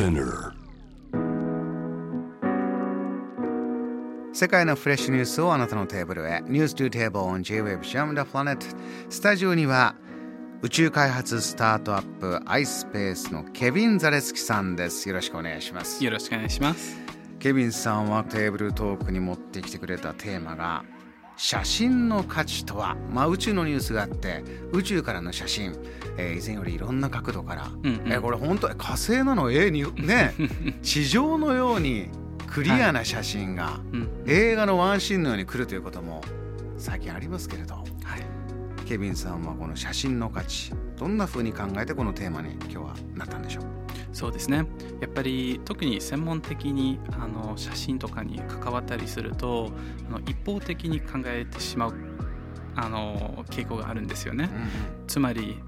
Spinner 世界のフレッシュニュースをあなたのテーブルへ。News to Table on J-Web Jam the Planet スタジオには宇宙開発スタートアップ iSpace のケビン・ザレスキさんです。よろしくお願いします。よろしくお願いします。ケビンさんはテーブルトークに持ってきてくれたテーマが写真の価値とは、まあ、宇宙のニュースがあって宇宙からの写真、えー、以前よりいろんな角度から、うんうん、えー、これ本当火星なの？えにね 地上のようにクリアな写真が、はい。うん、映画のワンシーンのように来るということも最近ありますけれど、はい、ケビンさんはこの写真の価値どんなふうに考えてこのテーマに今日はなったんでしょう？そうですね。やっぱり特に専門的にあの写真とかに関わったりするとあの一方的に考えてしまうあの傾向があるんですよね、うん、つまり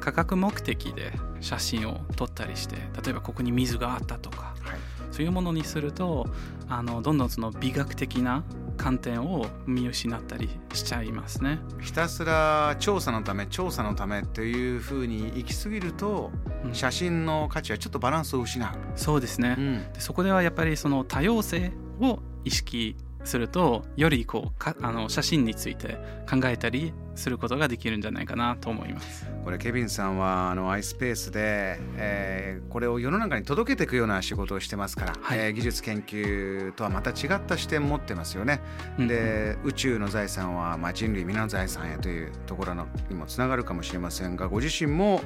価格目的で写真を撮ったりして例えばここに水があったとか、はい、そういうものにするとあのどんどんその美学的な観点を見失ったりしちゃいますね。ひたすら調査のため調査のためっていうふうに行き過ぎると、うん、写真の価値はちょっとバランスを失う。そうですね、うん、でそこではやっぱりその多様性を意識するとよりこうかあの写真について考えたりすることができるんじゃないかなと思います。これケビンさんはあの iSpace で、えー、これを世の中に届けていくような仕事をしてますから、はい、えー、技術研究とはまた違った視点を持ってますよね。うん。で宇宙の財産は、まあ、人類皆の財産へというところのにもつながるかもしれませんがご自身も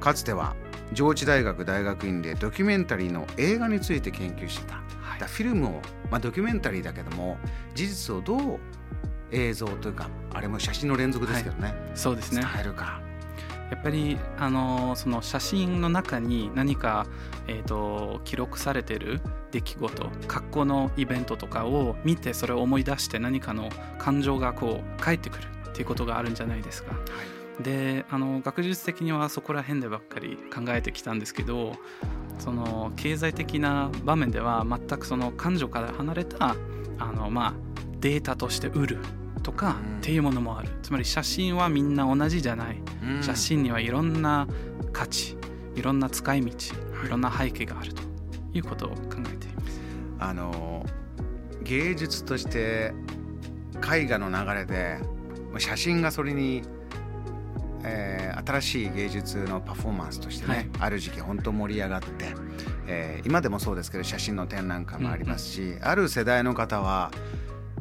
かつては上智大学大学院でドキュメンタリーの映画について研究してた。はい、フィルムを、まあ、ドキュメンタリーだけども事実をどう映像というかあれも写真の連続ですけどね、はい、そうですね。伝えるか。やっぱりあのその写真の中に何か、えーと、記録されてる出来事格好のイベントとかを見てそれを思い出して何かの感情がこう返ってくるっていうことがあるんじゃないですか。はい、であの学術的にはそこら辺でばっかり考えてきたんですけどその経済的な場面では全くその感情から離れたあの、まあ、データとして売るとかっていうものもある、つまり写真はみんな同じじゃない、写真にはいろんな価値いろんな使い道い。ろんな背景があるということを考えています。あの芸術として絵画の流れで写真がそれに、えー、新しい芸術のパフォーマンスとしてね、はい、ある時期本当盛り上がって、えー、今でもそうですけど写真の展覧会もありますし、うん。うん、ある世代の方は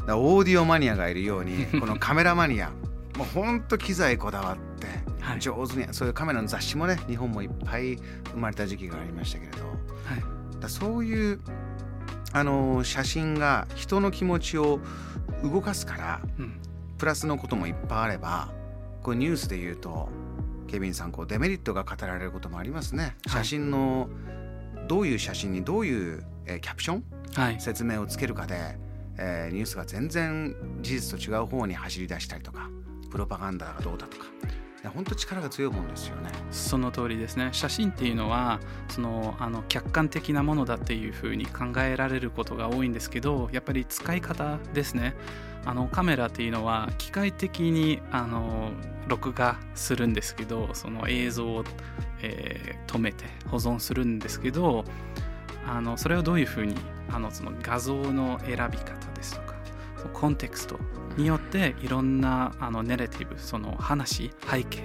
オーディオマニアがいるように このカメラマニアもうほんと機材こだわって上手に、そういうカメラの雑誌もね日本もいっぱい生まれた時期がありましたけれど、はい、だそういうあの写真が人の気持ちを動かすから、うん、プラスのこともいっぱいあればこうニュースで言うとケビンさんこうデメリットが語られることもありますね。写真のどういう写真にどういう、えー、キャプション、はい、説明をつけるかでえー、ニュースが全然事実と違う方に走り出したりとかプロパガンダがどうだとか。本当力が強いもんですよね。その通りですね。写真っていうのはそのあの客観的なものだっていうふうに考えられることが多いんですけどやっぱり使い方ですねあのカメラっていうのは機械的にあの録画するんですけどその映像を、えー、止めて保存するんですけどあのそれをどういうふうにあのその画像の選び方ですとかコンテクストによっていろんなあのネレティブその話背景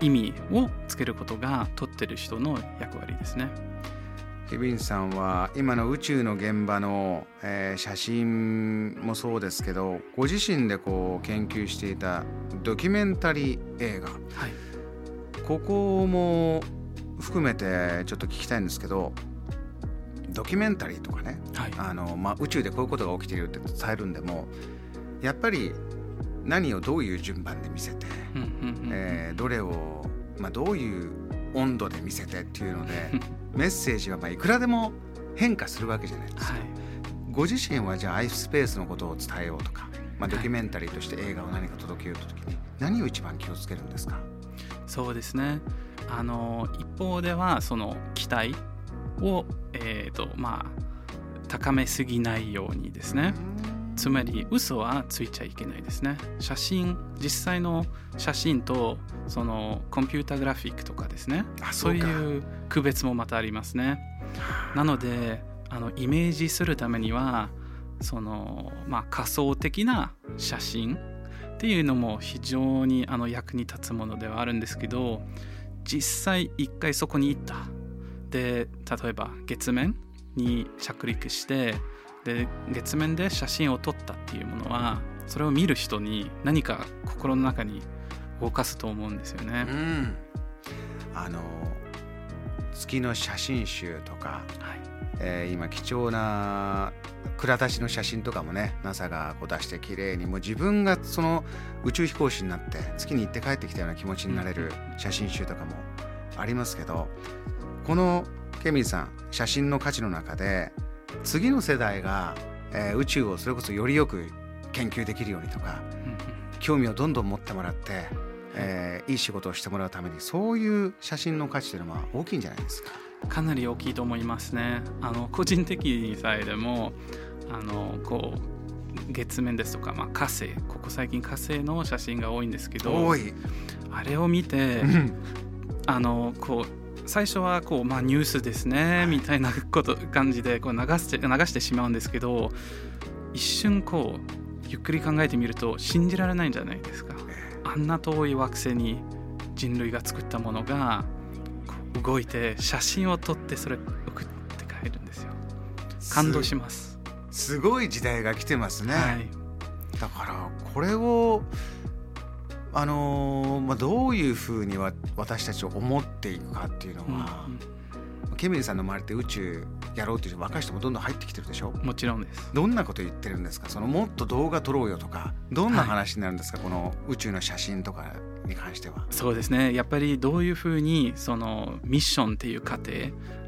意味をつけることが撮ってる人の役割ですね。ケビンさんは今の宇宙の現場の、えー、写真もそうですけどご自身でこう研究していたドキュメンタリー映画、はい、ここも含めてちょっと聞きたいんですけどドキュメンタリーとかね、はい、あのまあ、宇宙でこういうことが起きているって伝えるんでもやっぱり何をどういう順番で見せて、えどれを、まあ、どういう温度で見せてっていうので メッセージはまあいくらでも変化するわけじゃないですか。はい、ご自身はじゃあアイスペースのことを伝えようとか、まあ、ドキュメンタリーとして映画を何か届けようと時に何を一番気をつけるんですか？そうですね。あの一方ではその期待を、えーとまあ、高めすぎないようにですねつまり嘘はついちゃいけないですね。写真実際の写真とそのコンピュータグラフィックとかですね。そういう区別もまたありますね。なのであのイメージするためにはその、まあ、仮想的な写真っていうのも非常にあの役に立つものではあるんですけど実際一回そこに行った。で例えば月面に着陸してで月面で写真を撮ったっていうものはそれを見る人に何か心の中に動かすと思うんですよね。うん、あの月の写真集とか、はい。えー、今貴重な蔵出しの写真とかもね NASA がこう出して綺麗にもう自分がその宇宙飛行士になって月に行って帰ってきたような気持ちになれる写真集とかもありますけどこのケミンさん写真の価値の中で次の世代が、えー、宇宙をそれこそよりよく研究できるようにとか、興味をどんどん持ってもらって、えー、いい仕事をしてもらうためにそういう写真の価値というのは大きいんじゃないですか？かなり大きいと思いますね。あの個人的にさえでもあのこう月面ですとか、まあ、火星ここ最近火星の写真が多いんですけどあれを見てあのこう最初はこう、まあ、ニュースですねみたいなこと感じでこう流して流してしまうんですけど一瞬こうゆっくり考えてみると信じられないんじゃないですか。あんな遠い惑星に人類が作ったものが動いて写真を撮ってそれ送って帰るんですよ。感動します。すごい時代が来てますね。はい、だからこれをあのー、まあ、どういうふうには私たちを思っていくかっていうのは、うんうん、ケミルさんの周りで宇宙やろうという若い人もどんどん入ってきてるでしょ？もちろんです。どんなこと言ってるんですか？そのもっと動画撮ろうよとかどんな話になるんですか、はい、この宇宙の写真とかに関しては。そうですね。やっぱりどういうふうにそのミッションっていう過程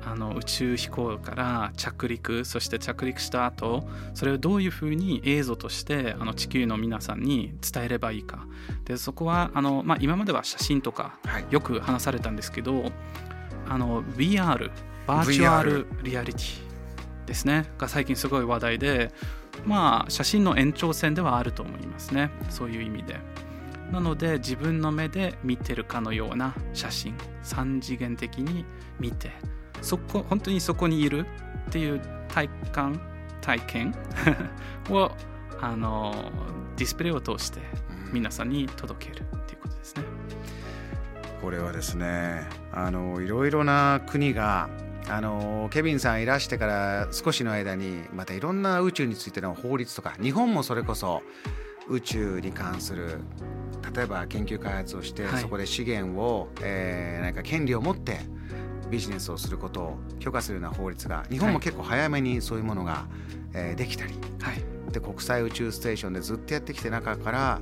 あの宇宙飛行から着陸そして着陸した後それをどういうふうに映像としてあの地球の皆さんに伝えればいいか。でそこはあの、まあ、今までは写真とかよく話されたんですけど、はい、あの VR バーチュアルリアリティですね。が最近すごい話題でまあ写真の延長線ではあると思いますね。そういう意味で。なので自分の目で見てるかのような写真3次元的に見てそこ本当にそこにいるっていう体感体験 をあのディスプレイを通して皆さんに届けるっていうことですね。これはですねあのいろいろな国があのケビンさんいらしてから少しの間にまたいろんな宇宙についての法律とか日本もそれこそ宇宙に関する例えば研究開発をして、はい、そこで資源を、えー、なんか権利を持ってビジネスをすることを許可するような法律が日本も結構早めにそういうものが、えー、できたり、はい、で国際宇宙ステーションでずっとやってきて中から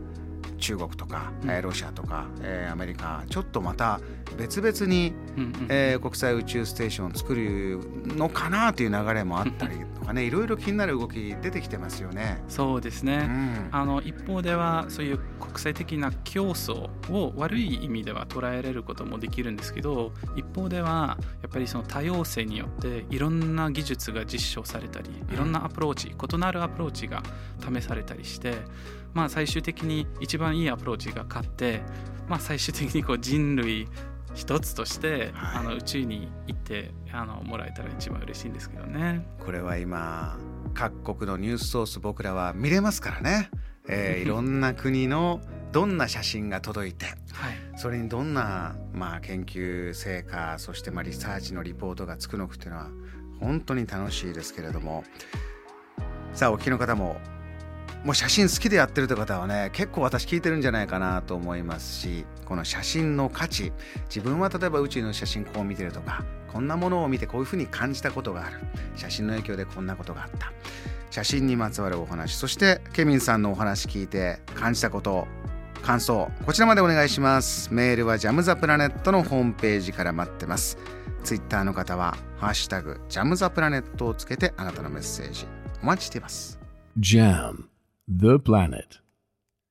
中国とか、うん、ロシアとか、えー、アメリカちょっとまた別々に、うんうん、えー、国際宇宙ステーションを作るのかなという流れもあったりとかねいろいろ気になる動き出てきてますよね。そうですね、うん、あの一方ではそういう国際的な競争を悪い意味では捉えられることもできるんですけど一方ではやっぱりその多様性によっていろんな技術が実証されたりいろんなアプローチ異なるアプローチが試されたりしてまあ、最終的に一番いいアプローチが勝って、まあ、最終的にこう人類一つとして、はい、あの宇宙に行ってあのもらえたら一番嬉しいんですけどね。これは今各国のニュースソース僕らは見れますからね、えー、いろんな国のどんな写真が届いて、はい、それにどんな、まあ、研究成果そしてまあリサーチのリポートがつくのかっていうのは本当に楽しいですけれども。さあお聞きの方ももう写真好きでやってるという方はね結構私聞いてるんじゃないかなと思いますしこの写真の価値自分は例えば宇宙の写真こう見てるとかこんなものを見てこういうふうに感じたことがある。写真の影響でこんなことがあった。写真にまつわるお話そしてケミンさんのお話聞いて感じたこと感想こちらまでお願いします。メールはジャムザプラネットのホームページから待ってます。ツイッターの方はハッシュタグジャムザプラネットをつけてあなたのメッセージお待ちしています。JAM. The Planet